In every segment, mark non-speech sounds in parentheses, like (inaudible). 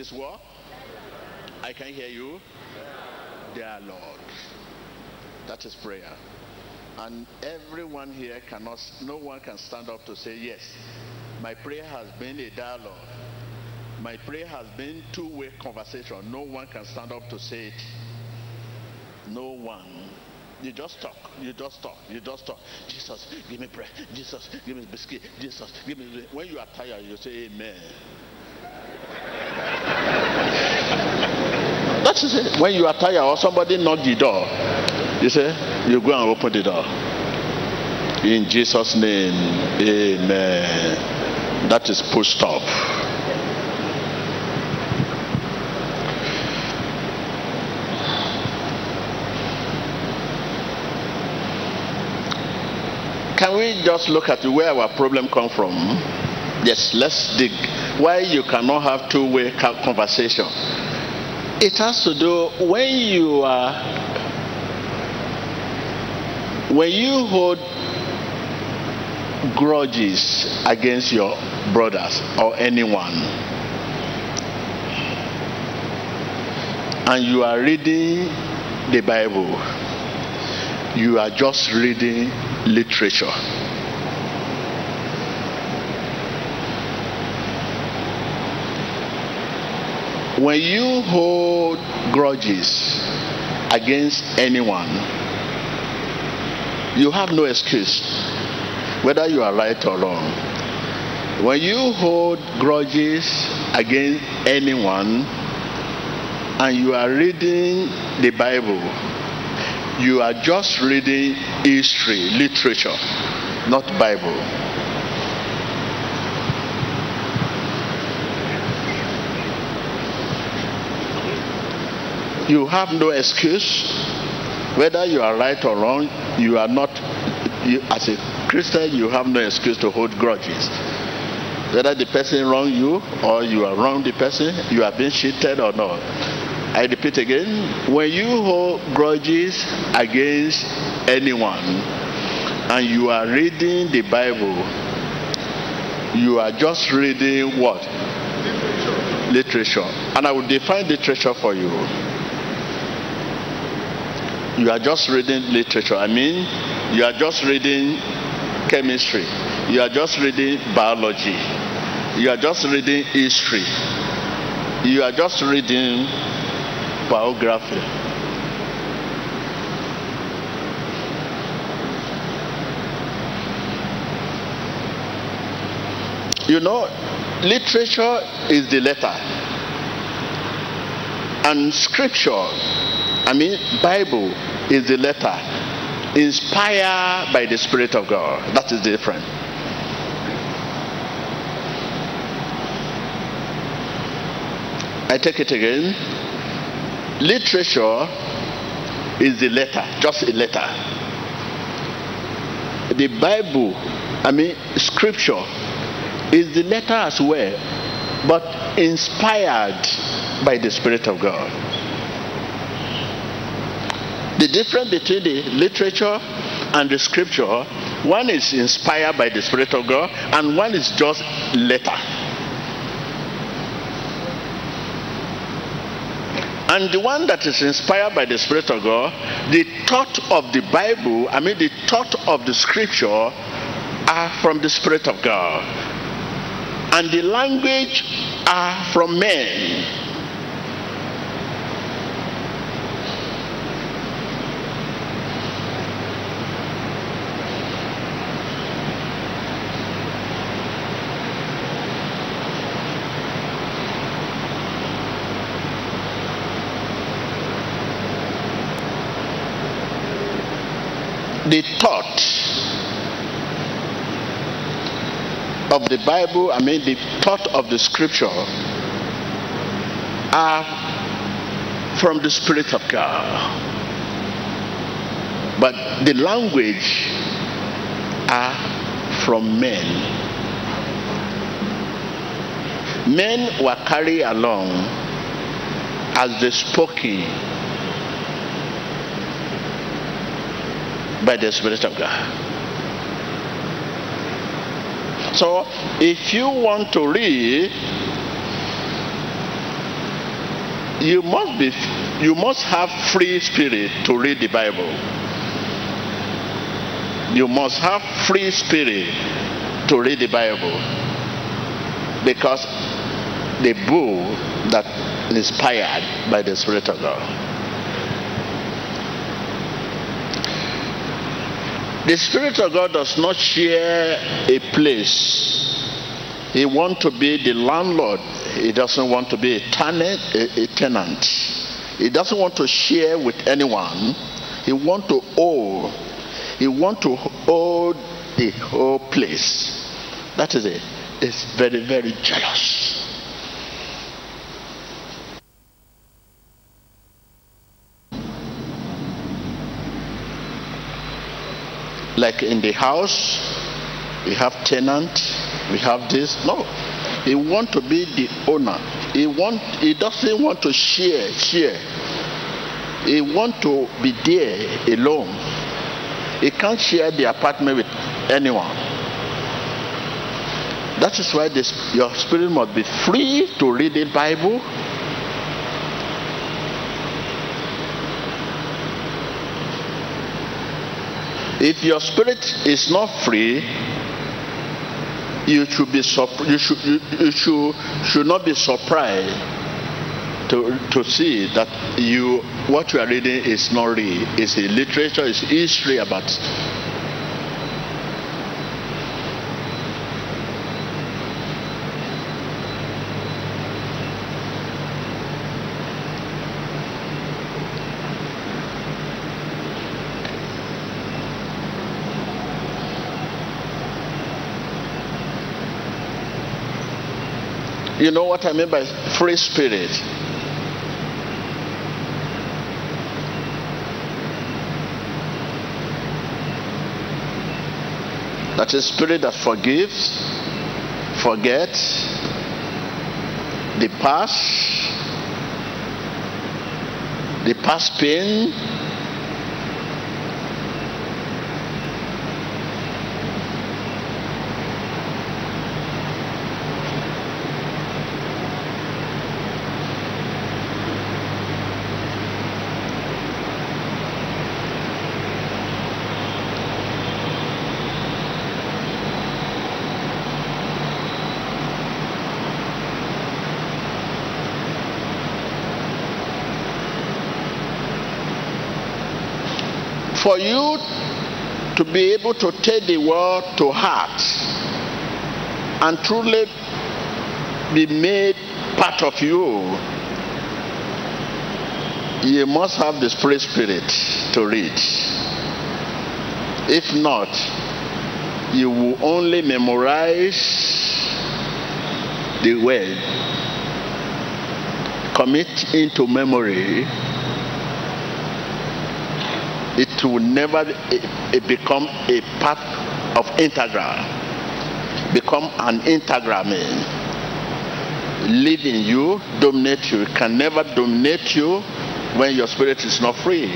This what? I can hear you. Dear Lord. That is prayer. And everyone here cannot, no one can stand up to say, Yes, my prayer has been a dialogue. My prayer has been two way conversation. No one can stand up to say it. No one. You just talk. You just talk. You just talk. Jesus, give me prayer. Jesus, give me biscuit. Jesus, give me. When you are tired, you say Amen. That is it. When you are tired or somebody knock the door, you say, you go and open the door. In Jesus' name, amen. That is pushed stop. Can we just look at where our problem come from? Yes, let's dig. Why you cannot have two-way conversation? It has to do when you are when you hold grudges against your brothers or anyone and you are reading the bible you are just reading literature when you hold grudges against anyone you have no excuse whether you are right or wrong. When you hold grudges against anyone and you are reading the bible you are just reading history literature not bible you have no excuse whether you are right or wrong. You are not you, as a christian you have no excuse to hold grudges. Whether the person wrong you or you are wrong the person you have been cheated or not. I repeat again when you hold grudges against anyone and you are reading the bible you are just reading what? Literature, literature. and i will define literature for you you are just reading literature. I mean, you are just reading chemistry. You are just reading biology. You are just reading history. You are just reading biography. You know, literature is the letter. And scripture, I mean, Bible is the letter inspired by the Spirit of God. That is different. I take it again. Literature is the letter, just a letter. The Bible, I mean, scripture is the letter as well, but inspired by the Spirit of God. The difference between the literature and the scripture, one is inspired by the Spirit of God, and one is just letter. And the one that is inspired by the Spirit of God, the thought of the Bible, I mean, the thought of the scripture are from the Spirit of God. And the language are from men. the thought of the Bible, I mean, the thought of the scripture are from the Spirit of God. But the language are from men. Men were carried along as they spoken by the Spirit of God. So, if you want to read you must be you must have free spirit to read the bible. You must have free spirit to read the bible. Because the book that is inspired by the spirit of god the spirit of god does not share a place he wants to be the landlord he doesn't want to be a tenant, a, a tenant. He doesn't want to share with anyone. He want to own. He want to own the whole place. That is it. It's very, very jealous. Like in the house, we have tenant, we have this. No, he want to be the owner. He want he doesn't want to share, share. He want to be there alone. He can't share the apartment with anyone. That is why this, your spirit must be free to read the Bible. If your spirit is not free, you should be you should you, you should should not be surprised to to see that you what you are reading is not real. It's a literature, it's history about You know what I mean by free spirit? That is spirit that forgives, forgets the past, the past pain, for you to be able to take the word to heart and truly be made part of you, you must have the spirit spirit to read. If not, you will only memorize the word, commit into memory it will never it, become a part of integral become an integral man live in you dominate you. It can never dominate you when your spirit is not free.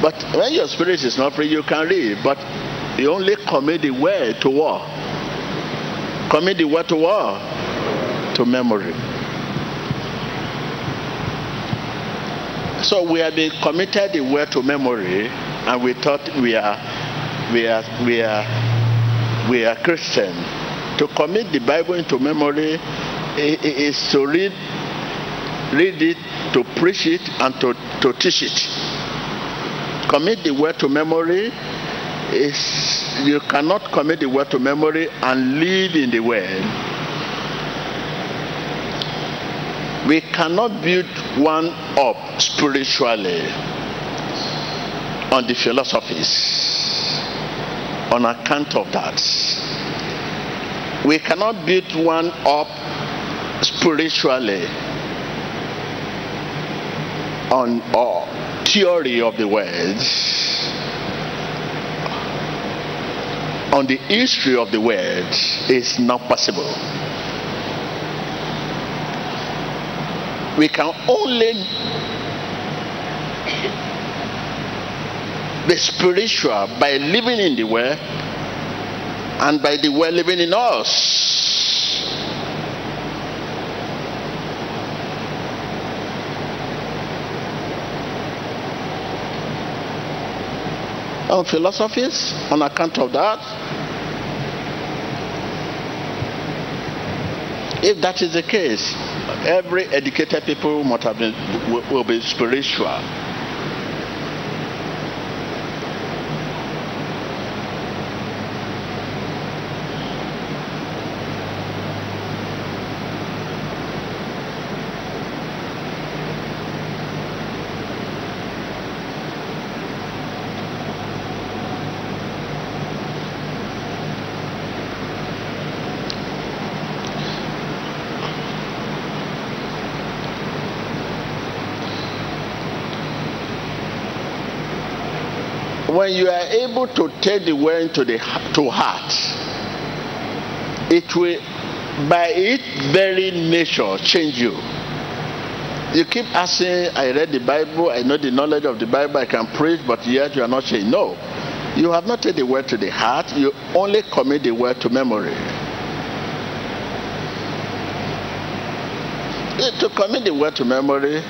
But when your spirit is not free you can read but you only commit the to war. Commit the to war to memory. So we have been committed the to memory, and we thought we are, we are, we are, we are Christian. To commit the Bible into memory is to read, read it, to preach it, and to, to teach it. Commit the word to memory is you cannot commit the word to memory and live in the word we cannot build one up spiritually on the philosophies on account of that. We cannot build one up spiritually on uh, theory of the words, on the history of the words. is not possible. we can only the spiritual by living in the world, and by the world living in us. Our philosophies, on account of that, if that is the case, every educated people must have been, will be spiritual when you are able to take the word into the to heart, it will, by its very nature, change you. You keep asking, I read the Bible, I know the knowledge of the Bible, I can preach, but yet you are not saying no. You have not taken the word to the heart, you only commit the word to memory. To commit the word to memory,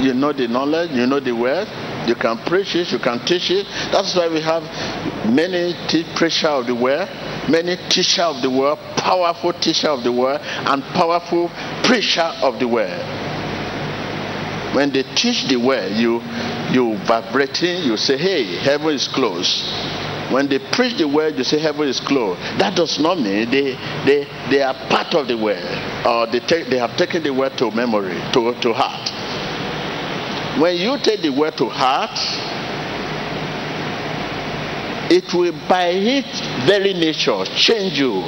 you know the knowledge, you know the word, you can preach it, you can teach it. That's why we have many te- of the word, many teacher of the word, powerful teacher of the word, and powerful preacher of the word. When they teach the word, you you vibrating, you say, Hey, heaven is close. When they preach the word, you say heaven is closed. That does not mean they they, they are part of the word, or they take they have taken the word to memory, to, to heart. When you take the word to heart, it will by its very nature change you.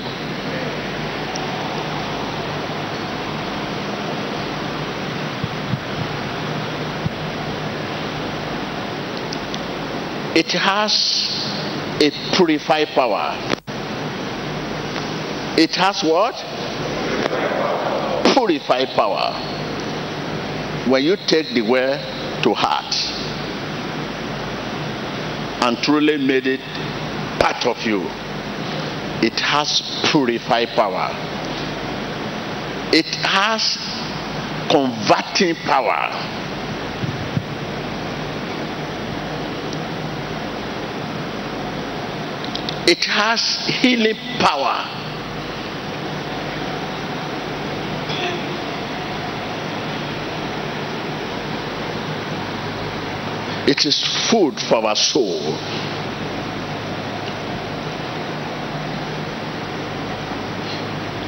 It has a purified power. It has what? Purified power. When you take the word to heart and truly made it part of you, it has purified power. It has converting power. It has healing power. It is food for our soul.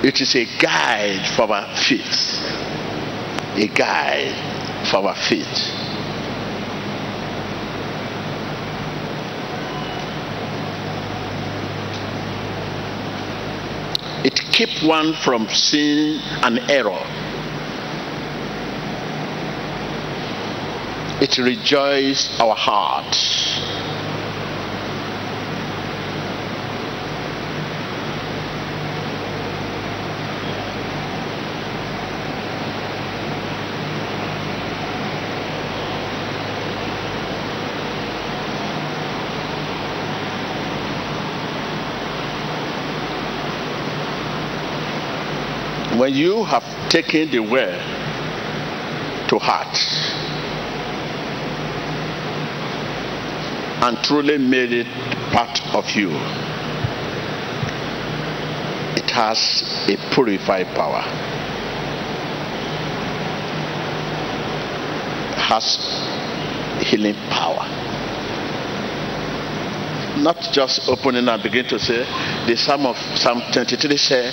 It is a guide for our feet. A guide for our feet. It keeps one from seeing an error. It rejoices our heart. When you have taken the word to heart and truly made it part of you. It has a purified power. Has healing power. Not just opening and begin to say the sum of Psalm 23 say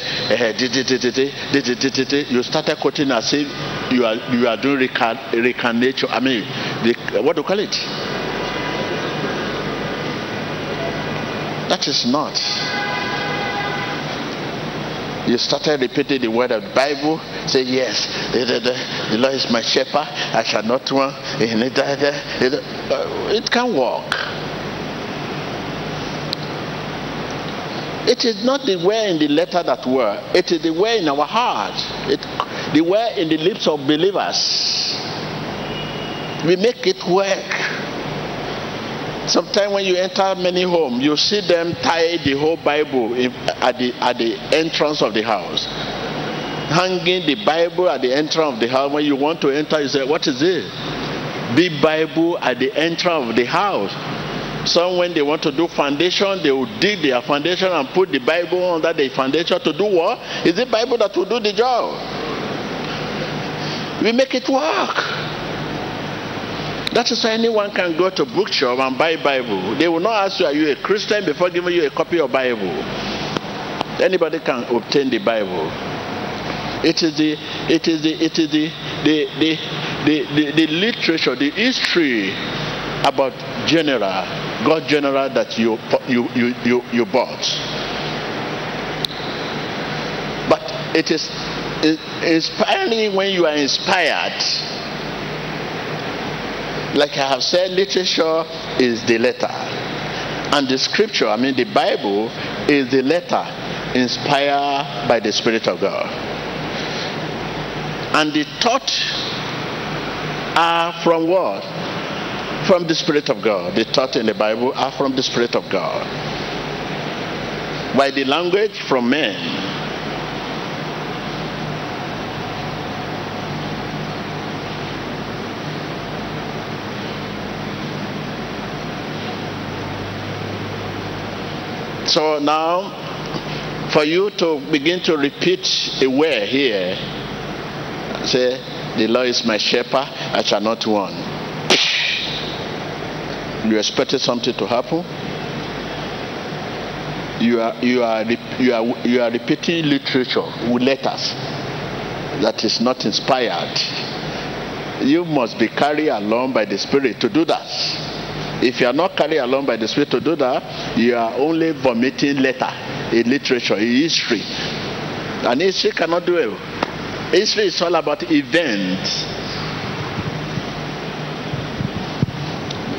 you started quoting as if you are you are doing recon. I mean the, what do you call it? That is not. You started repeating the word of the Bible. Say yes, the, Lord is my shepherd. I shall not want. Uh, it can work. It is not the word in the letter that were. It is the word in our heart. It, the word in the lips of believers. We make it work. Sometimes when you enter many homes, you see them tie the whole Bible in, at, the, at the entrance of the house. Hanging the Bible at the entrance of the house. When you want to enter, you say, What is it? Big Bible at the entrance of the house. Some, when they want to do foundation, they will dig their foundation and put the Bible under the foundation to do what? Is it Bible that will do the job? We make it work. That is why anyone can go to bookshop and buy Bible. They will not ask you, are you a Christian before giving you a copy of Bible. Anybody can obtain the Bible. It is the it is the it is the the the, the, the, the literature, the history about general, God general that you you you you, you bought. But it is inspiring when you are inspired. Like I have said, literature is the letter. And the scripture, I mean the Bible, is the letter inspired by the Spirit of God. And the thought are from what? From the Spirit of God. The thought in the Bible are from the Spirit of God. By the language from men. So now for you to begin to repeat a word here, say, The Lord is my shepherd, I shall not want. You expected something to happen? You are, you are, you are, you are repeating literature with letters that is not inspired. You must be carried along by the Spirit to do that. If you are not carried along by the Spirit to do that, you are only vomiting letter in literature, in history. And history cannot do it. History is all about events.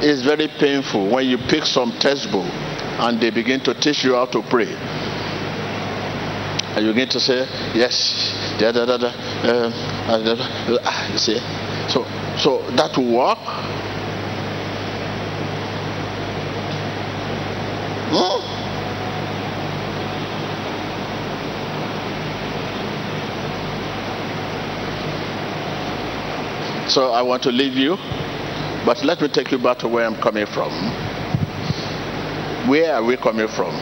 It's very painful when you pick some textbook and they begin to teach you how to pray. And you begin to say, yes, da da da da. Uh, uh, you see, so so that will work. So I want to leave you, but let me take you back to where I'm coming from. Where are we coming from?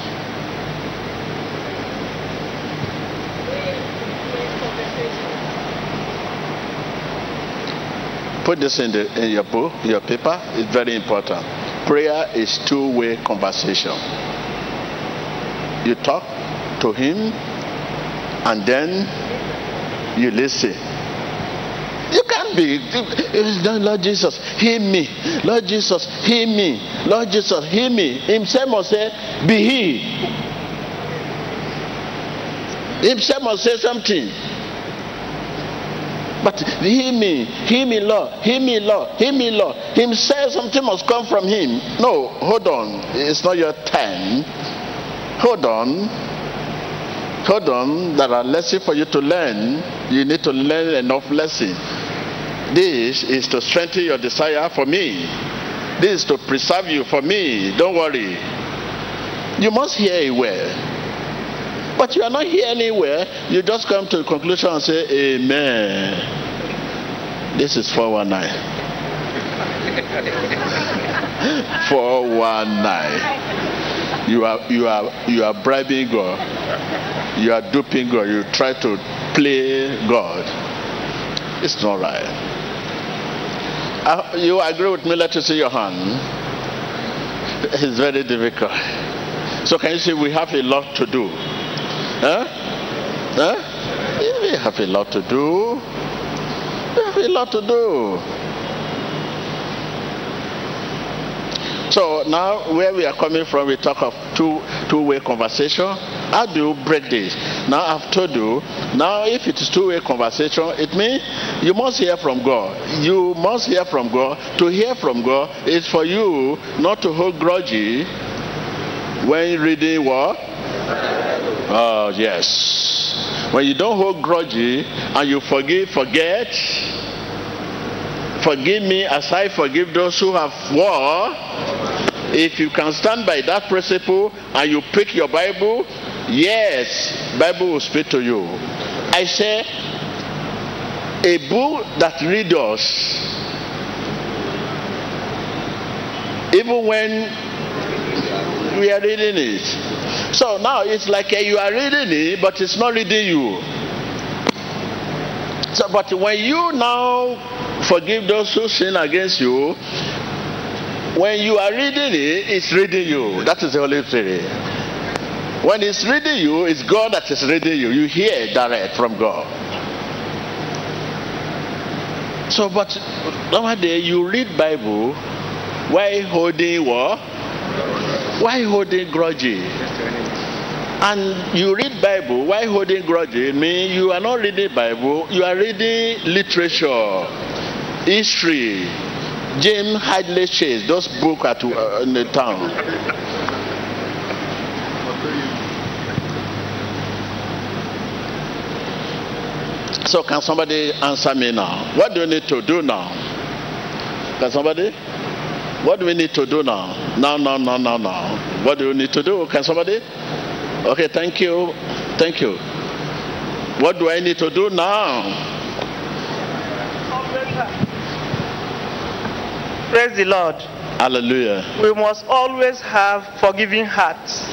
Put this in, the, in your book, your paper. It's very important. Prayer is two-way conversation. You talk to him, and then you listen you can't be. It's not Lord Jesus, hear me. Lord Jesus, hear me. Lord Jesus, hear me. Himself must say, be he. Himself must say something. But hear me, hear me, Lord, hear me, Lord, hear me, Lord. Himself, something must come from him. No, hold on. It's not your time. Hold on. Hold on. There are lessons for you to learn. You need to learn enough lessons. This is to strengthen your desire for me. This is to preserve you for me. Don't worry. You must hear a word. But you are not here anywhere. You just come to the conclusion and say, Amen. This is 419. (laughs) 419. You are you are you are bribing God. You are duping God. You try to play God. It's not right. Uh, you agree with me? Let us see your hand. It's very difficult. So can you see we have a lot to do? Huh? Huh? We have a lot to do. We have a lot to do. So now where we are coming from, we talk of two two-way conversation. How do you break this? Now I've told you. Now if it is two-way conversation, it means you must hear from God. You must hear from God. To hear from God is for you not to hold grudges when reading what? Oh yes. When you don't hold grudge and you forgive, forget. Forgive me as I forgive those who have war. If you can stand by that principle and you pick your Bible, yes, Bible will speak to you. I say a book that reads us, even when We are reading it. So now it's like uh, you are reading it, but it's not reading you. So, but when you now forgive those who sin against you, when you are reading it, it's reading you. That is the Holy Spirit. When it's reading you, it's God that is reading you. You hear direct from God. So, but nowadays you read Bible, why holding what? Why holding grudges? And you read Bible, why holding grudges? Mean you are not reading Bible, you are reading literature, history, James Hadley Chase, those books at uh, in the town. So can somebody answer me now? What do you need to do now? Can somebody? What do we need to do now? Now, now, now, now, now. What do you need to do? Can somebody? Okay, thank you. Thank you. What do I need to do now? Praise the Lord. Hallelujah. We must always have forgiving hearts,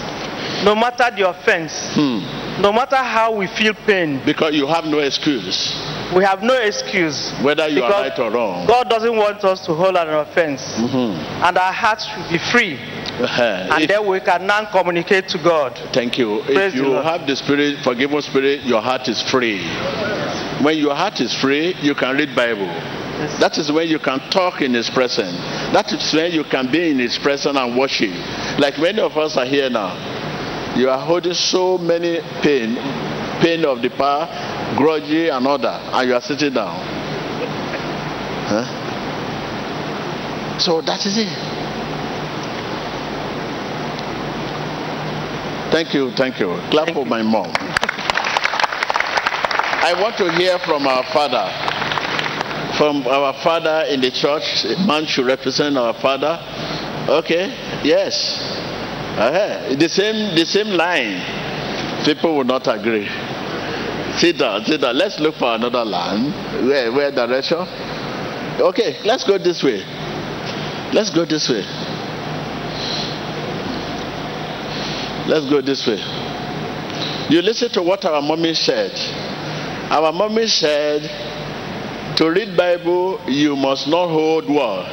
no matter the offense, Hmm. no matter how we feel pain. Because you have no excuse, We have no excuse. whether you are right or wrong. God doesn't want us to hold an offense, Mhm. and our hearts should be free. And If- then we can now communicate to God. Thank you. Praise if you have the spirit, forgiving spirit, your heart is free. When your heart is free, you can read Bible. Yes. That is when you can talk in His presence. That is when you can be in His presence and worship. Like many of us are here now. You are holding so many pain, pain of the power, grudge and other, and you are sitting down. Huh? So that is it. Thank you, thank you. Clap Thank for you. my mom. (laughs) I want to hear from our father. From our father in the church, a man should represent our father. Okay, yes. Uh-huh. The same, the same line. People will not agree. Sit down, sit down. Let's look for another land. Where, where direction? Okay, let's go this way. Let's go this way. Let's go this way. You listen to what our mommy said. Our mommy said, to read Bible, you must not hold what?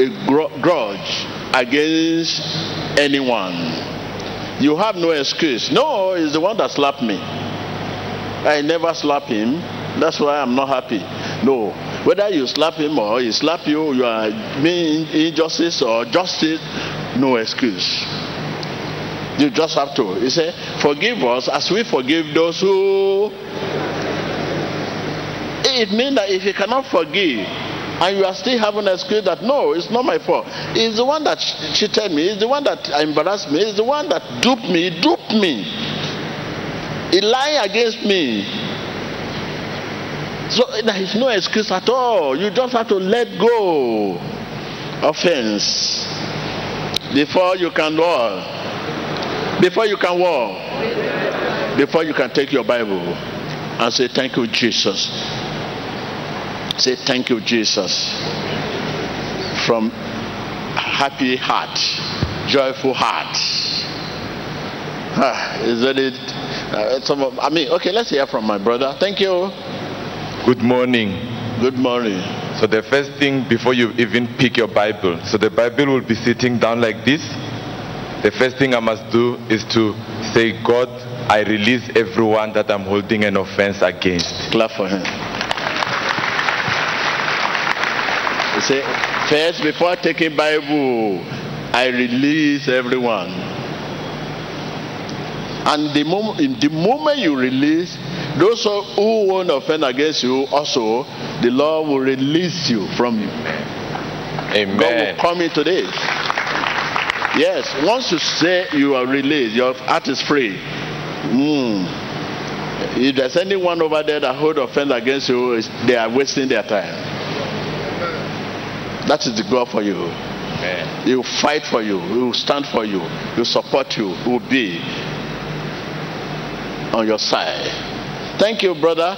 A gr- grudge against anyone. You have no excuse. No, it's the one that slapped me. I never slap him. That's why I'm not happy. No. Whether you slap him or he slap you, you are being injustice or justice, no excuse. You just have to. He said, Forgive us as we forgive those who. It means that if you cannot forgive and you are still having an excuse that no, it's not my fault. It's the one that cheated me, it's the one that embarrassed me, it's the one that duped me, duped me. He lied against me. So there is no excuse at all. You just have to let go. Of offense. Before you can war. Before you can walk, Before you can take your Bible and say, Thank you, Jesus. Say, Thank you, Jesus. From happy heart, joyful heart. Ah, is that it? Uh, some of, I mean, okay, let's hear from my brother. Thank you. Good morning. Good morning. So the first thing before you even pick your Bible, so the Bible will be sitting down like this. The first thing I must do is to say, God, I release everyone that I'm holding an offense against. Clap for him. He say, first, before taking Bible, I release everyone. And the moment, in the moment you release, those who won't offend against you, also, the Lord will release you from you. Amen. God will come into this. Yes, once you say you are released, your heart is free. Mm. If there's anyone over there that hold offense against you, they are wasting their time. That is the God for you. Amen. He will fight for you. He will stand for you. He will support you. He will be on your side. Thank you, brother.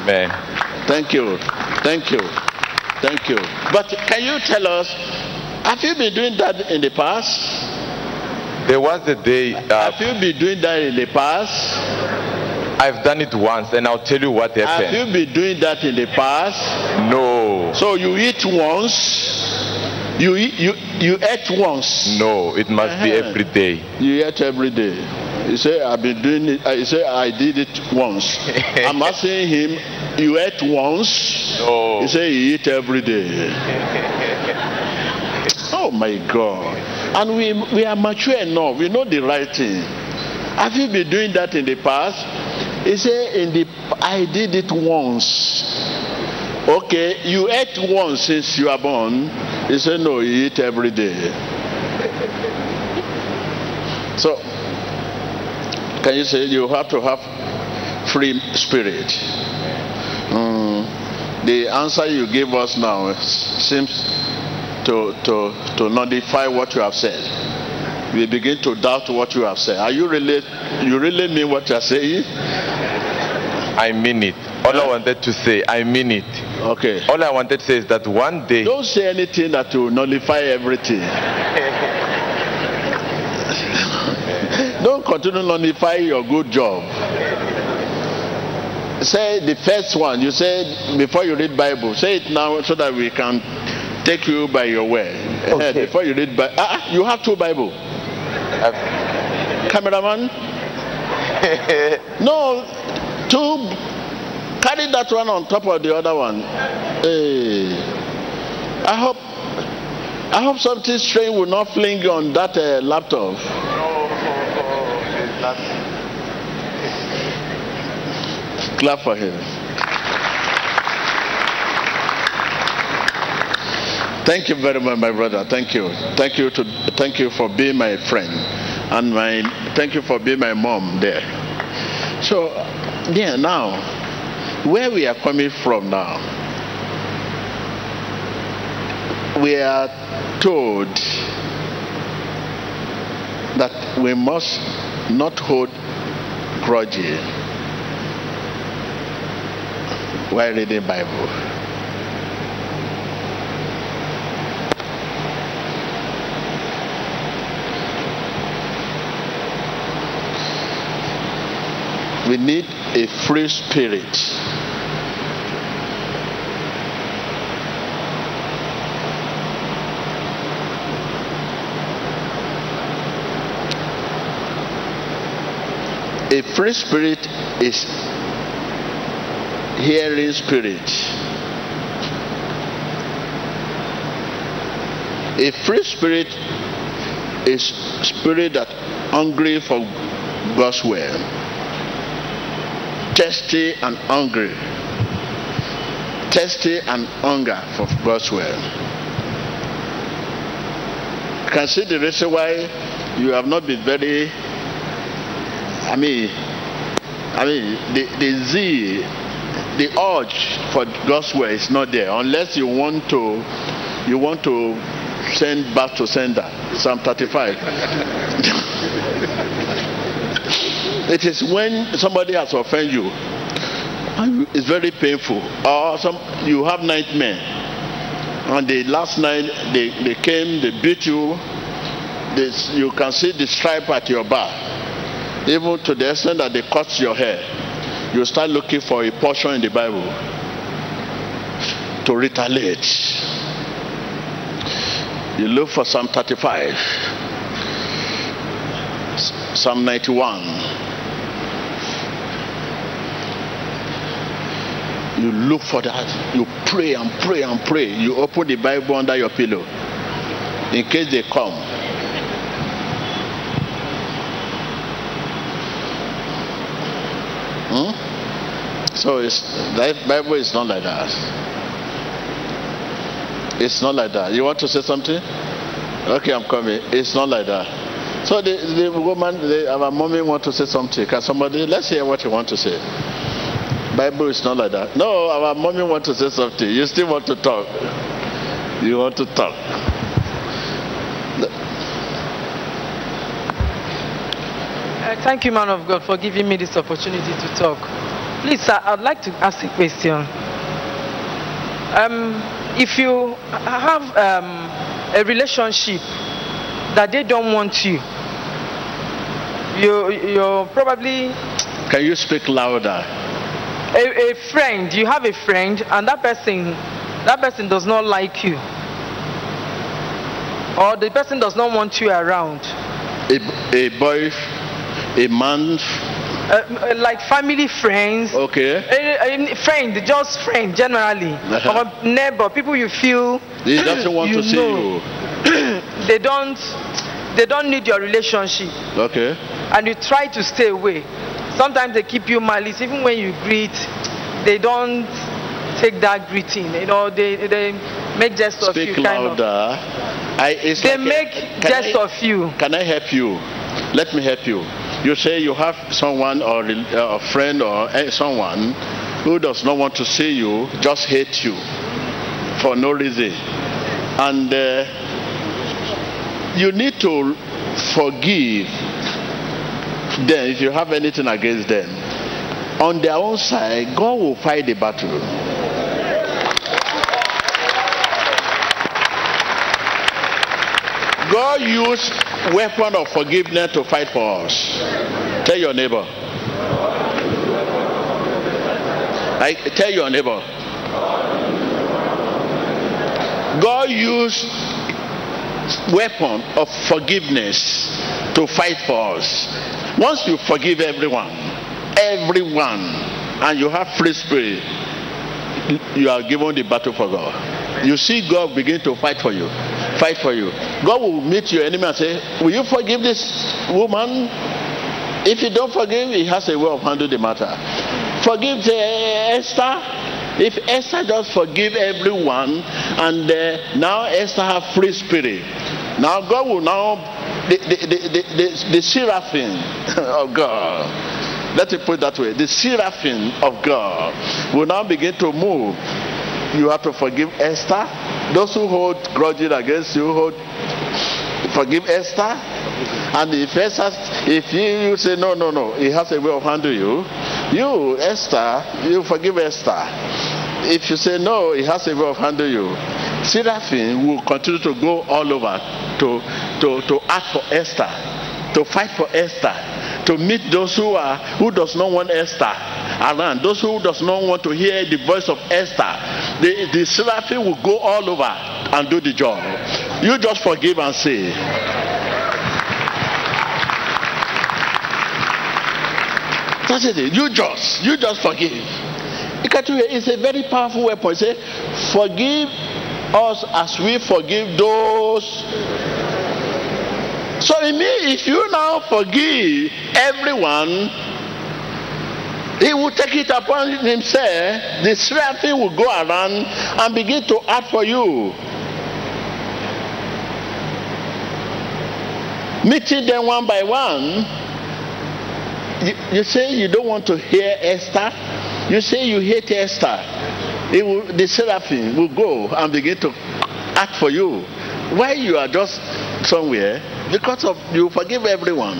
Amen. Thank you. Thank you. Thank you. But can you tell us, have you been doing that in the past? There was a day uh, Have you been doing that in the past? I've done it once, and I'll tell you what happened. Have you been doing that in the past? No, So you eat once, you eat, you you ate once. no, it must be Uh-huh. every day. You eat every day. You say I've been doing it. uh, You say I did it once. (laughs) I'm asking him. You ate once. No. He say he eat every day. Oh my God! And we we are mature enough. We know the right thing. Have you been doing that in the past? He say in the I did it once. Okay, you ate once since you are born. He said no, you eat every day. (laughs) So can you say you have to have free spirit? Mm, the answer you gave us now seems to, to, to nullify what you have said. We begin to doubt what you have said. Are you really you really mean what you are saying? I mean it. All I wanted to say, I mean it. Okay. All I wanted to say is that one day, Don't say anything that will nullify everything. (laughs) Don't continue nullify your good job. Say the first one. You say before you read Bible. Say it now so that we can take you by your word. Eh, Okay. Before you read ah, ah, you have two Bible. Cameraman. (laughs) no, two. Carry that one on top of the other one. Hey. I hope. I hope something strange will not fling on that uh, laptop. (laughs) Clap for him. Thank you very much, my brother. Thank you. Thank you to thank you for being my friend, and my thank you for being my mom there. So, yeah, now where we are coming from now, we are told that we must not hold grudges while reading Bible. We need a free spirit. A free spirit is hearing spirit. A free spirit is spirit that hungry for God's will, thirsty and hungry, thirsty and hunger for God's will. You can see the reason why you have not been very. I mean, I mean the the zeal, the urge for God's is not there unless you want to, you want to send back to sender. Psalm 35. (laughs) it is when somebody has offended you, it's very painful, or some you have nightmare, and the last night they, they came, they beat you. You can see the stripe at your back even to the extent that they cut your hair, you start looking for a portion in the Bible to retaliate. You look for Psalm 35, Psalm 91. You look for that. You pray and pray and pray. You open the Bible under your pillow in case they come. Hmm? So it's that Bible is not like that. It's not like that. You want to say something? Okay, I'm coming. It's not like that. So the, the woman, the, our mommy want to say something. Can somebody? Let's hear what you want to say. Bible is not like that. No, our mommy want to say something. You still want to talk. You want to talk. Uh, thank you, man of God, for giving me this opportunity to talk. Please, sir, I'd like to ask a question. Um, if you have um, a relationship that they don't want you, you you're probably Can you speak louder? A, a friend. You have a friend, and that person that person does not like you, or the person does not want you around. A, a boy, a man, Uh, uh, like family friends. okay. A, a friend, just friend generally, Uh-huh. or neighbor, people you feel He doesn't (clears throat) want to see you. (clears throat) they don't they don't need your relationship Okay. and you try to stay away sometimes they keep you malice even when you greet they don't take that greeting you know they they make jest of Speak you kind of louder. I, it's they like make can jest I- of you Can I help you? Let me help you. You say you have someone or uh, a friend or eh, someone who does not want to see you, just hate you for no reason. And uh, you need to forgive them if you have anything against them. On their own side, God will fight the battle. God used weapon of forgiveness to fight for us. Tell your neighbor. I tell your neighbor. God used weapon of forgiveness to fight for us. Once you forgive everyone, everyone, and you have free spirit, you are given the battle for God. You see God begin to fight for you. Fight for you. God will meet your enemy and say, Will you forgive this woman? If you don't forgive, he has a way of handling the matter. Forgive Esther. If Esther just forgive everyone, and uh, now Esther have free spirit. Now God will now the the the, the, the, the seraphim (laughs) of God. Let me put it that way. The seraphim of God will now begin to move. You have to forgive Esther. Those who hold grudges against you, hold forgive Esther. And if Esther, if you, you say no, no, no, he has a way of handling you. You, Esther, you forgive Esther. If you say no, he has a way of handling you. Seraphim will continue to go all over to to to act for Esther, to fight for Esther, to meet those who are who does not want Esther around, those who does not want to hear the voice of Esther. The the seraphim will go all over and do the job. You just forgive and say. That's it. You just, you just forgive. It's a very powerful weapon. Say, forgive us as we forgive those. So it means if you now forgive everyone, he will take it upon himself. The seraphim will go around and begin to act for you. Meeting them one by one. You, you say you don't want to hear Esther. You say you hate Esther. It will, the seraphim will go and begin to act for you. Why you are just somewhere? Because of you forgive everyone.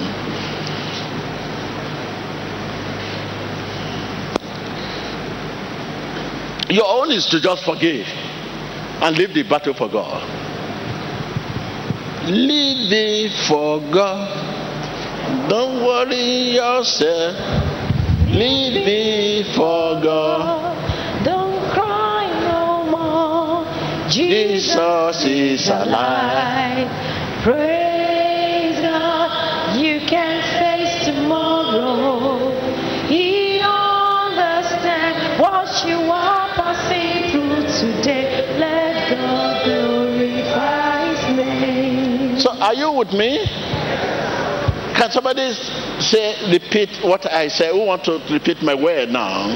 Your own is to just forgive and leave the battle for God. Leave it for God. Don't worry yourself. Leave it for God. Don't cry no more. Jesus is alive. Praise God. You can face tomorrow. He understands what you are passing through today. Let God glorify His name. So, are you with me? Can somebody say, repeat what I say? Who want to repeat my word now?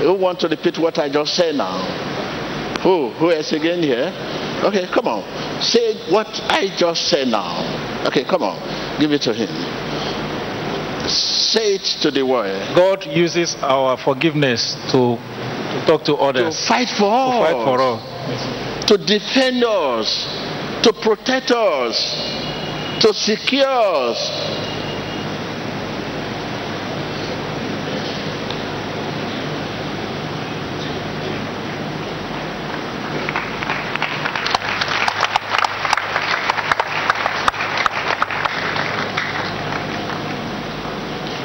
Who want to repeat what I just said now? Who? Who else again here? Okay, come on. Say what I just said now. Okay, come on. Give it to him. Say it to the world. God uses our forgiveness to, to talk to others. To fight for to fight for us. to defend us, to protect us, to secure us.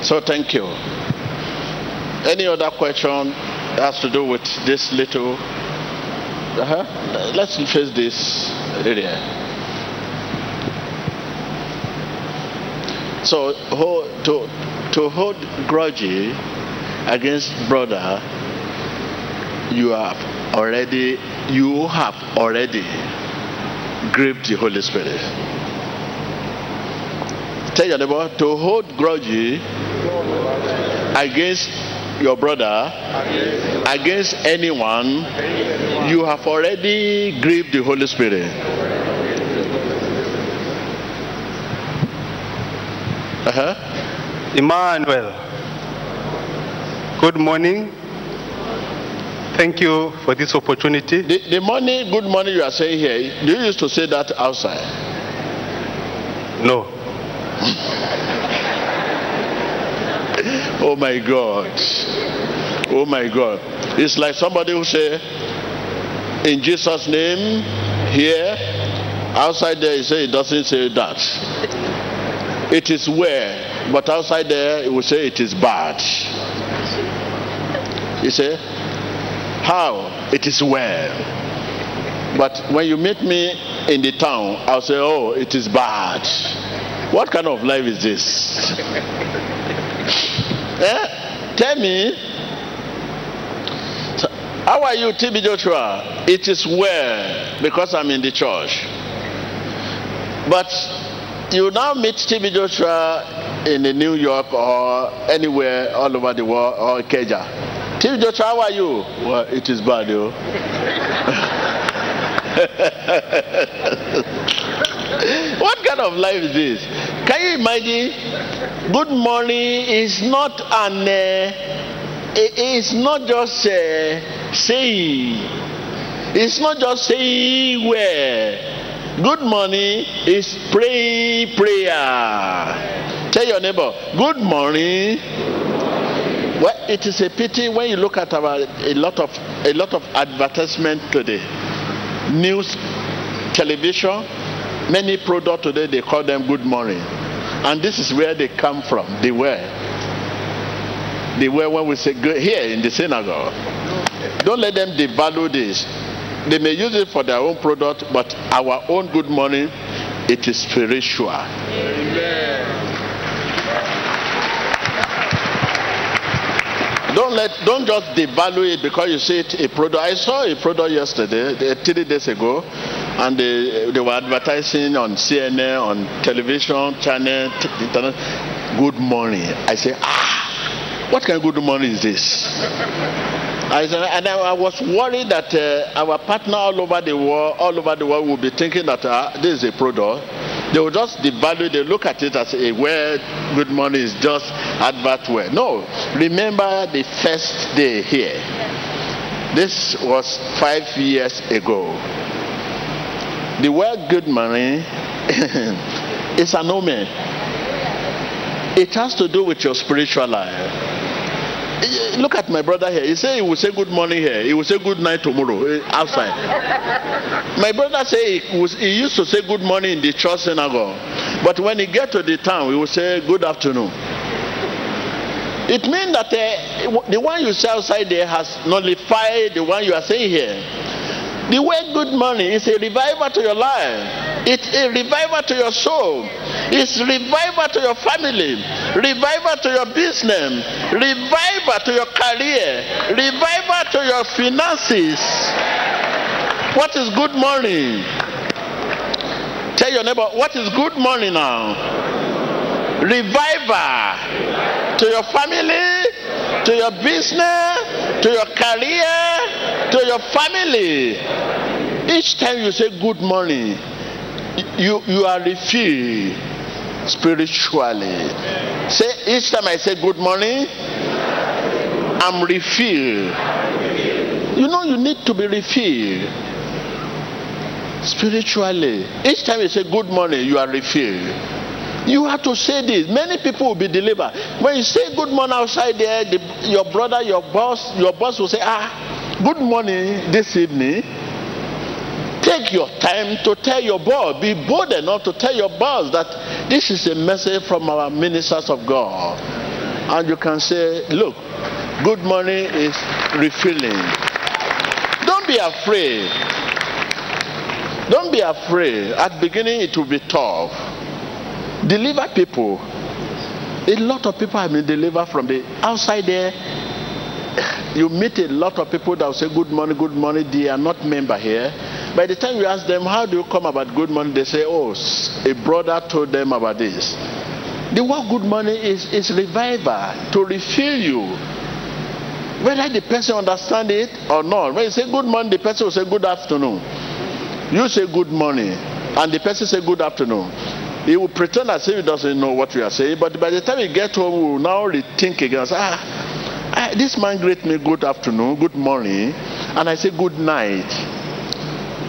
So thank you. Any other question that has to do with this little? Uh-huh. Let's face this area. So to to hold grudge against brother, you have already you have already grieved the Holy Spirit. Tell your neighbor to hold grudge against your brother, against anyone, you have already grieved the Holy Spirit. Uh-huh. Emmanuel, good morning. Thank you for this opportunity. The, the morning, good money you are saying here, do you used to say that outside? No. (laughs) Oh my God. Oh my God. It's like somebody who say, in Jesus' name, here, outside there, he say it doesn't say that. It is where, but outside there, it will say it is bad. You say, how? It is where. But when you meet me in the town, I'll say, oh, it is bad. What kind of life is this? (laughs) eh? Tell me. How are you, TB Joshua? It is well because I'm in the church. But you now meet TB Joshua in New York or anywhere all over the world or Keja. TB Joshua, how are you? Well, it is bad, yo. (laughs) what kind of life is this? Can you imagine? Good morning is not an. Uh, it's not just uh, saying. It's not just saying where. Good morning is pray prayer. Tell your neighbor, good morning. Well, it is a pity when you look at our a lot of a lot of advertisement today, news, television, many products today they call them good morning, and this is where they come from. They were, they were when we say good here in the synagogue. Don't let them devalue this. They may use it for their own product, but our own good morning, it is spiritual. Don't let don't just devalue it because you see it a product. I saw a product yesterday, eh, three days ago, and they, they were advertising on CNN, on television channel, internet. Good morning. I say, ah, what kind of good morning is this? And I, was worried that uh, our partner all over the world, all over the world, will be thinking that uh, this is a product. They will just devalue. They look at it as a where good money is just advert word. No, remember the first day here. This was five years ago. The word good money (laughs) is an omen. It has to do with your spiritual life. Eh, Look at my brother here. He said he will say good morning here. He will say good night tomorrow eh, outside. (laughs) my brother say he, was, he used to say good morning in the church synagogue, but when he get to the town, he will say good afternoon. It means that uh, the one you say outside there has nullified the one you are saying here. The word good morning is a revival to your life. It's a revival to your soul. It's revival to your family. Revival to your business. Revival to your career. Revival to your finances. What is good morning? Tell your neighbor, what is good morning now? Revival to your family, to your business, to your career, to your family. Each time you say good morning, you, you are refilled spiritually. Say each time I say good morning, I'm refilled. You know you need to be refilled spiritually. Each time you say good morning, you are refilled. You have to say this. Many people will be delivered. When you say good morning outside there, the, your brother, your boss, your boss will say, ah, good morning this evening. Take your time to tell your boss. Be bold enough to tell your boss that this is a message from our ministers of God. and you can say, look, good morning is refilling. Don't be afraid. Don't be afraid. At beginning it will be tough. Deliver people. A lot of people have been delivered from the outside there. You meet a lot of people that will say good money, good money. They are not member here. By the time you ask them how do you come about good money, they say, oh, a brother told them about this. The word good money is, is revival to refill you. Whether the person understand it or not. When you say good morning, the person will say good afternoon. You say good morning, and the person say good afternoon. He will pretend as if he doesn't know what we are saying, but by the time we get home, he will now rethink again. Say, ah, ah, this man greet me good afternoon, good morning, and I say good night.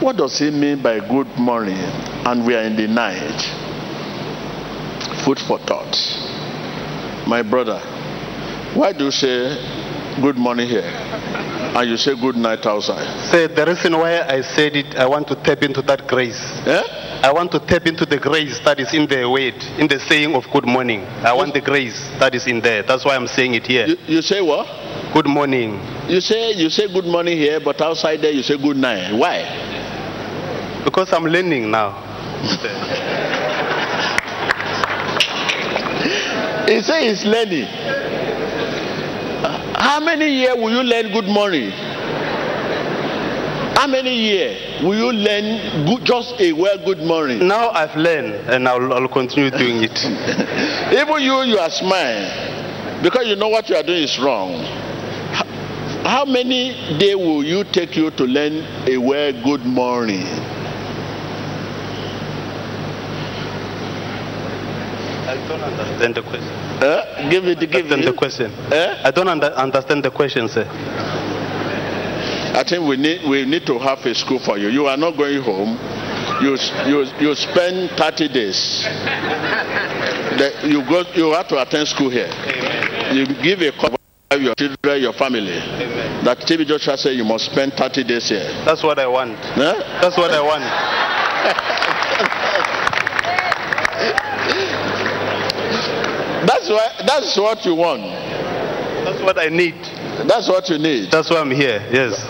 What does he mean by good morning? And we are in the night. Food for thought. My brother, why do you say good morning here and you say good night outside? Say the reason why I said it, I want to tap into that grace. Eh? I want to tap into the grace that is in the word, in the saying of good morning. I want the grace that is in there. That's why I'm saying it here. You, you say what? Good morning. You say you say good morning here, but outside there you say good night. Why? Because I'm learning now. (laughs) He say he's learning. How many years will you learn good morning? How many years will you learn good, just a well good morning? Now I've learned and I'll, I'll continue doing it. (laughs) Even you, you are smiling because you know what you are doing is wrong. How many days will you take you to learn a well good morning? I don't understand the question. Eh? Give it, give Understand the question. Eh? I don't under, understand the question, sir. I think we need we need to have a school for you. You are not going home. You you you spend 30 days. The, you go you have to attend school here. You give a to your children, your family. That TB Joshua said you must spend 30 days here. That's what I want. That's what I want. That's why that's what you want. That's what I need. That's what you need. That's why I'm here. Yes.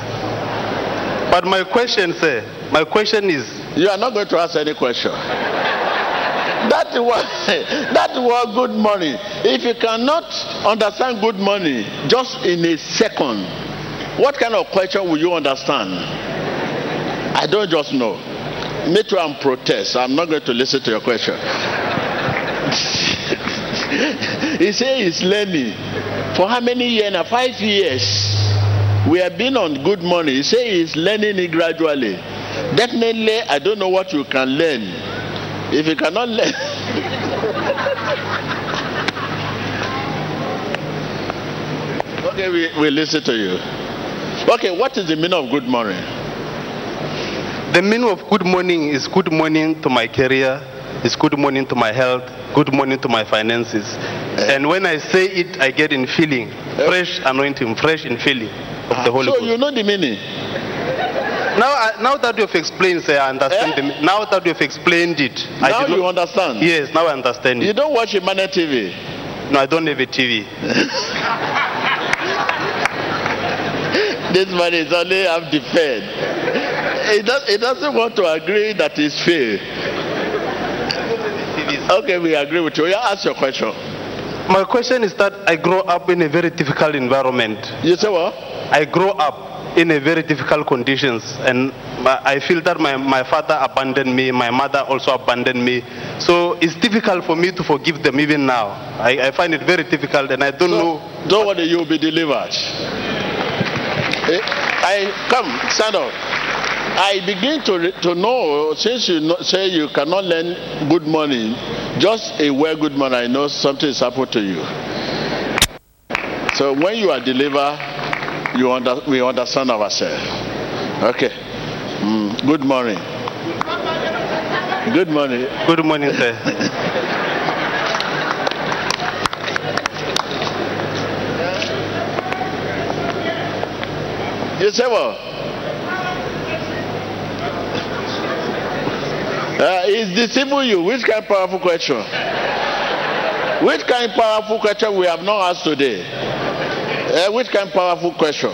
But my question, sir, my question is, You are not going to ask any question. That was (laughs) that was good money. If you cannot understand good money just in a second, what kind of question will you understand? I don't just know. Me too, I'm protest. I'm not going to listen to your question. (laughs) (laughs) he say he's learning. For how many years now? Five years. We have been on good money. He say he's learning it gradually. Definitely, I don't know what you can learn. If you cannot learn. (laughs) okay, we, we listen to you. Okay, what is the meaning of good morning? the meaning of good morning is good morning to my career, is good morning to my health, good morning to my finances. Eh. And when I say it, I get in feeling, eh. fresh anointing, fresh in feeling of the ah, Holy so Ghost. you know the meaning. Now, I, now that you've explained, sir, I understand. Eh? The, now that you've explained it, I now not- you understand. Yes, now I understand You it. don't watch Emmanuel TV. No, I don't have a TV. (laughs) This man is only half fed. He, does, he doesn't want to agree that it's fair. Okay, we agree with you. Yeah, ask your question. My question is that I grow up in a very difficult environment. You say what? I grow up in a very difficult conditions and I feel that my, my father abandoned me, my mother also abandoned me. So it's difficult for me to forgive them even now. I, I find it very difficult and I don't know. Don't worry, you'll be delivered. Eh, I come, stand up. I begin to re- to know since you know, say you cannot learn good morning, just a well good morning. I know something is happened to you. So when you are delivered, you under, we understand ourselves. Okay. Mm, good morning. Good morning. Good morning, sir. You say what? Uh, he's deceiving you. Which kind of powerful question? Which kind of powerful question we have not asked today? Eh, which kind of powerful question?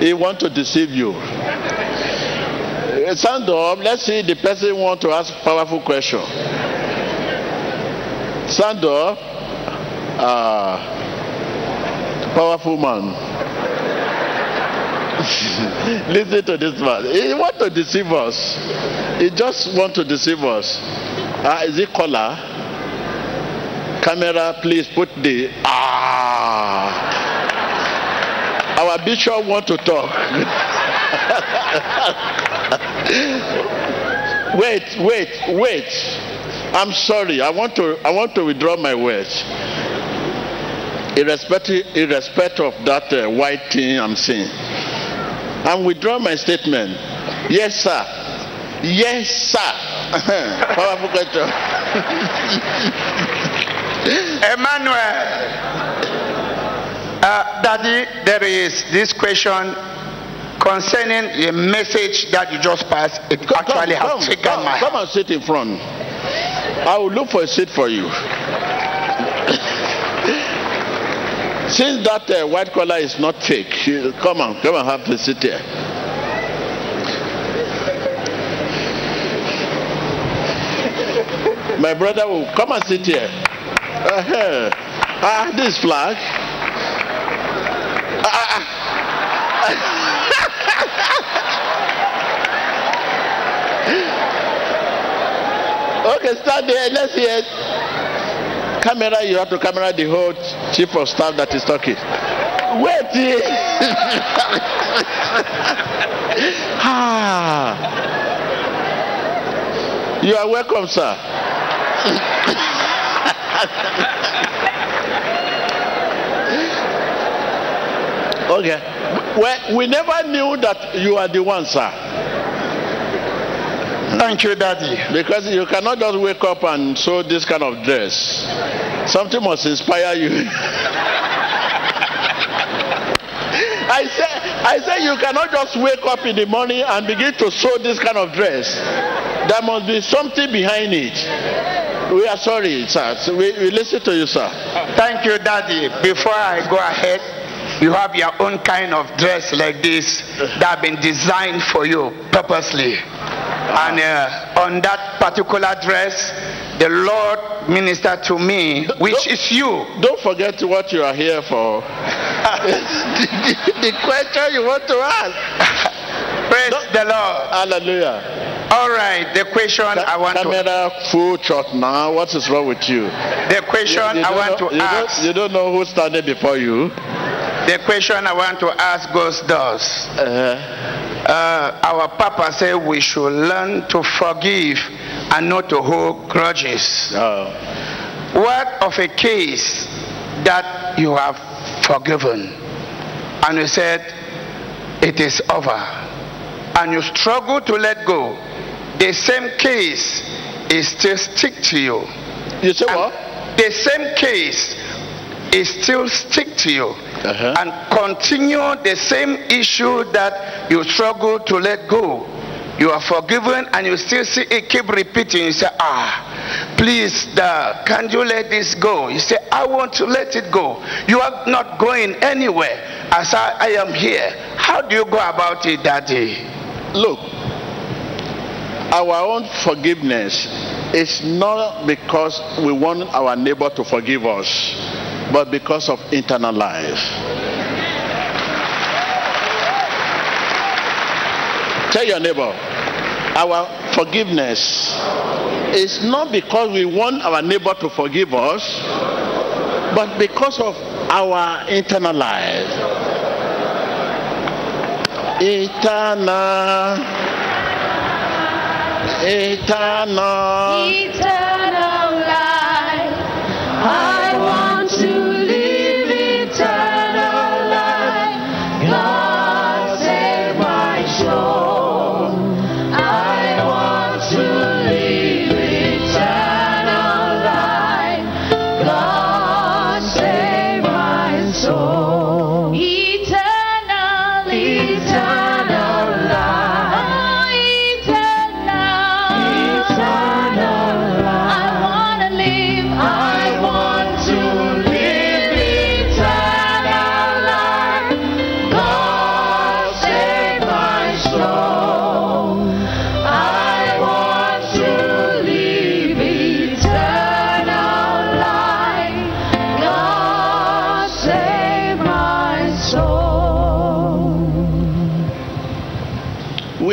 He want to deceive you. Eh, Stand up. Let's see the person want to ask powerful question. Stand up. Ah, powerful man. (laughs) Listen to this man. He want to deceive us. He just want to deceive us. Ah, is it color? Camera, please put the ah. Our bishop want to talk. (laughs) wait, wait, wait. I'm sorry. I want to I want to withdraw my words. Irrespective, irrespective of that uh, white thing I'm saying. I'm withdraw my statement. Yes, sir. Yes, sir. (laughs) Powerful question. Emmanuel, uh, Daddy, there is this question concerning the message that you just passed. It actually has come, taken come, my come and sit in front. I will look for a seat for you. Since that uh, white collar is not fake, come on, come and have a sit here. My brother will come and sit here. Uh-huh. Ah, this flag. Ah, ah, ah. (laughs) okay, stand there. Let's hear it. Camera, you have to camera the whole chief of staff that is talking. Wait. (laughs) ah. You are welcome, sir. (laughs) okay. Well, we never knew that you are the one, sir. Thank you, Daddy. Because you cannot just wake up and sew this kind of dress. Something must inspire you. (laughs) I say, I say you cannot just wake up in the morning and begin to sew this kind of dress. There must be something behind it. We are sorry, sir. We, we listen to you, sir. Thank you, Daddy. Before I go ahead, you have your own kind of dress like this that have been designed for you purposely. And uh, on that particular dress, the Lord ministered to me, which is you. Don't forget what you are here for. (laughs) (laughs) the, the question you want to ask. Praise the Lord. Hallelujah. All right, the question I want to Camera full shot now. What is wrong with you? the question You- you I want know- to you ask Don't, you don't know who's standing before you. The question I want to ask goes thus. Uh, Uh, our Papa said we should learn to forgive and not to hold grudges. uh, What of a case that you have forgiven and you said it is over and you struggle to let go? The same case is still stick to you. you say And what? The same case is still stick to you Uh-huh. and continue the same issue that you struggle to let go. You are forgiven and you still see it keep repeating. You say, ah, please, da, can you let this go? You say, I want to let it go. You are not going anywhere as I, I am here. How do you go about it, Daddy? Look, our own forgiveness is not because we want our neighbor to forgive us, but because of internal life. Tell your neighbor, our forgiveness is not because we want our neighbor to forgive us, but because of our internal life. Eternal, eternal. Eternal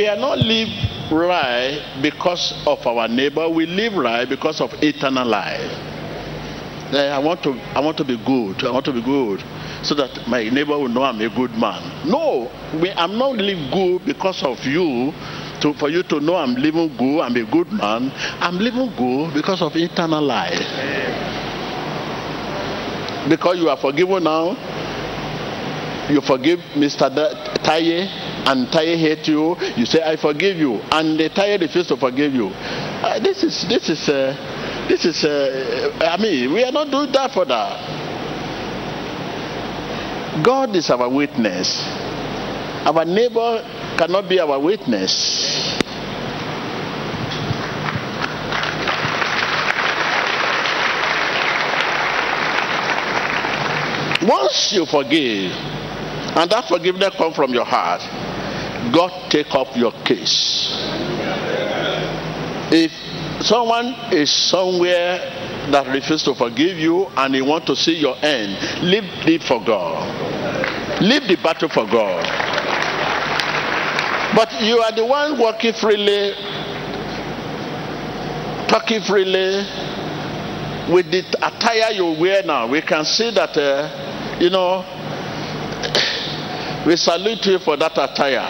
We are not live right because of our neighbor. We live right because of eternal life. Eh, I want to I want to be good. I want to be good so that my neighbor will know I'm a good man. No, we, I'm not live good because of you. To, for you to know I'm living good, I'm a good man. I'm living good because of eternal life. Because you are forgiven now, you forgive Mr. Taye, and Taye hate you. You say, "I forgive you," and the Taye refuses to forgive you. Uh, this is this is uh, this is. Uh, I mean, we are not doing that for that. God is our witness. Our neighbor cannot be our witness. Once you forgive, and that forgiveness comes from your heart, God take up your case. If someone is somewhere that refuses to forgive you and he want to see your end, leave it for God. Leave the battle for God. But you are the one walking freely, talking freely, with the attire you wear now. We can see that, uh, you know, we salute you for that attire.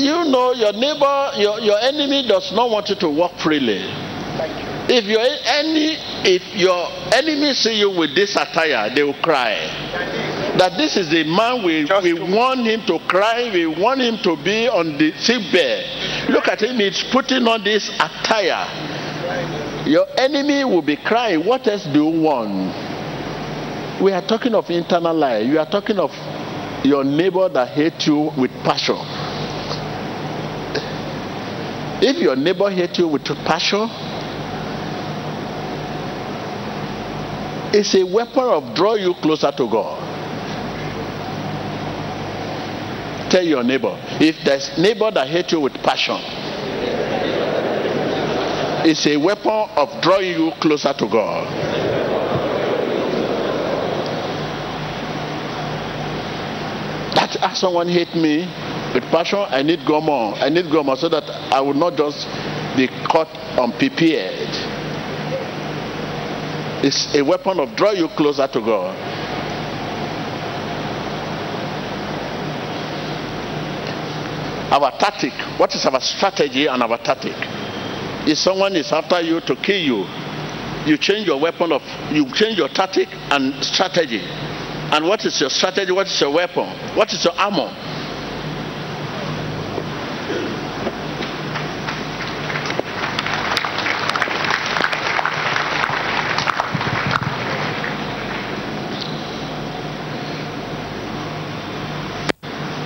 You know, your neighbor, your, your enemy does not want you to walk freely. If your any if your enemy see you with this attire, they will cry. That this is the man we, we want him to cry, we want him to be on the sick bed. Look at him, he's putting on this attire. Your enemy will be crying. What else do you want? We are talking of internal lie. You are talking of your neighbor that hates you with passion. If your neighbor hates you with passion, it's a weapon of draw you closer to God. Tell your neighbor, if there's neighbor that hates you with passion, it's a weapon of drawing you closer to God. That as ah, someone hate me with passion, I need more. I need more so that I will not just be caught unprepared. It's a weapon of draw you closer to God. Our tactic, what is our strategy and our tactic? If someone is after you to kill you, you change your weapon of you change your tactic and strategy. And what is your strategy? What is your weapon? What is your armor?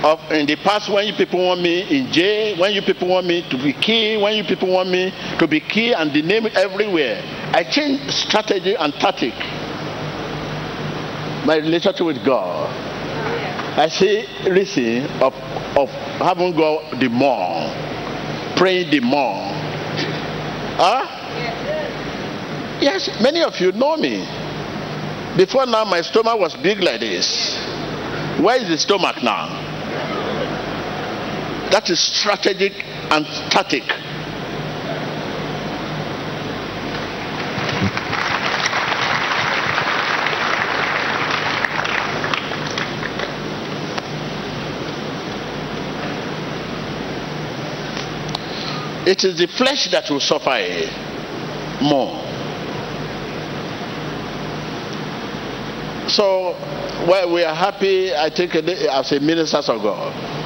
of in the past when you people want me in jail, when you people want me to be killed, when you people want me to be killed and the name everywhere. I change strategy and tactic. My relationship with God. I see listen, of of having God the more, praying the more. Huh? Yes, many of you know me. Before now, my stomach was big like this. Where is the stomach now? That is strategic and tactic. It is the flesh that will suffer eh, more. So, well, we are happy, I think, as a ministers of God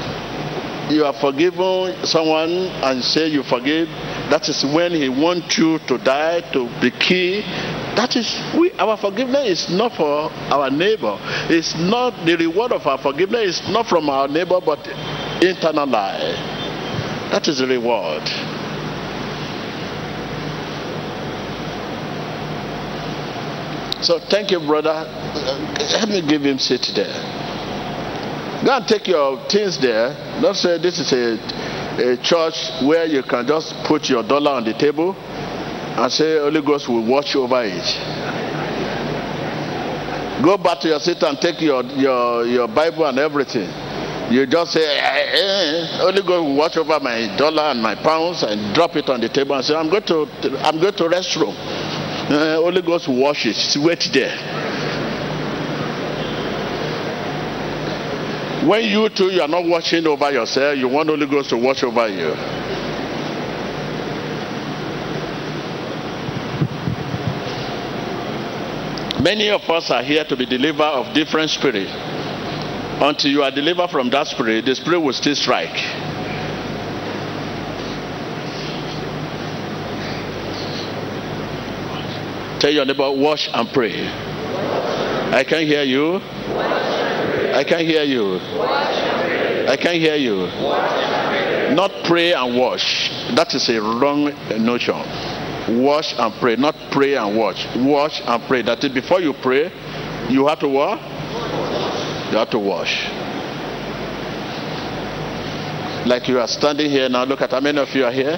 you have forgiven someone and say you forgive, that is when he wants you to die, to be killed. That is, we, our forgiveness is not for our neighbor. It's not the reward of our forgiveness is not from our neighbor, but internal life. That is the reward. So thank you, brother. Let me give him seat there. Go and take your things there. Don't say this is a, a church where you can just put your dollar on the table and say Holy Ghost will watch over it. Go back to your seat and take your, your, your Bible and everything. You just say, eh, eh, Holy Ghost will watch over my dollar and my pounds and drop it on the table and say, I'm going to, I'm going to restroom. Uh, Holy Ghost will wash it. It's wet there. When you too, you are not watching over yourself, you want Holy Ghost to watch over you. Many of us are here to be delivered of different spirit. Until you are delivered from that spirit, the spirit will still strike. Tell your neighbor, wash and pray. I can't hear you. I can't hear you. I can't hear you. Not pray and wash. That is a wrong notion. Wash and pray, not pray and wash. Wash and pray. That is before you pray, you have to what? You have to wash. Like you are standing here now. Look at how many of you are here.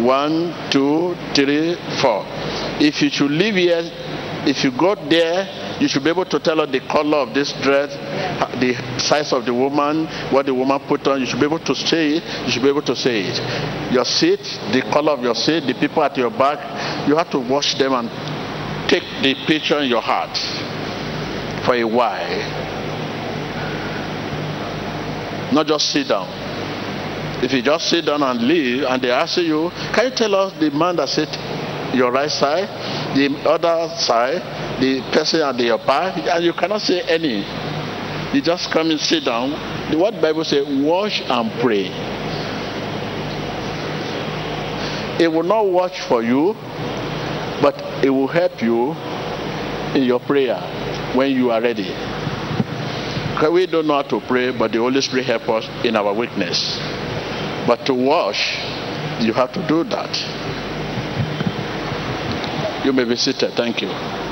One, two, three, four. If you should live here, if you go there, you should be able to tell us the color of this dress, the size of the woman, what the woman put on. You should be able to say it. You should be able to say it. Your seat, the color of your seat, the people at your back, you have to watch them and take the picture in your heart for a while. Not just sit down. If you just sit down and leave and they ask you, can you tell us the man that sit your right side, the other side, the person at your back, and you cannot say any. You just come and sit down. The what Bible say, wash and pray. It will not watch for you, but it will help you in your prayer when you are ready. We don't know how to pray, but the Holy Spirit help us in our weakness. But to wash, you have to do that. You may be seated. Thank you.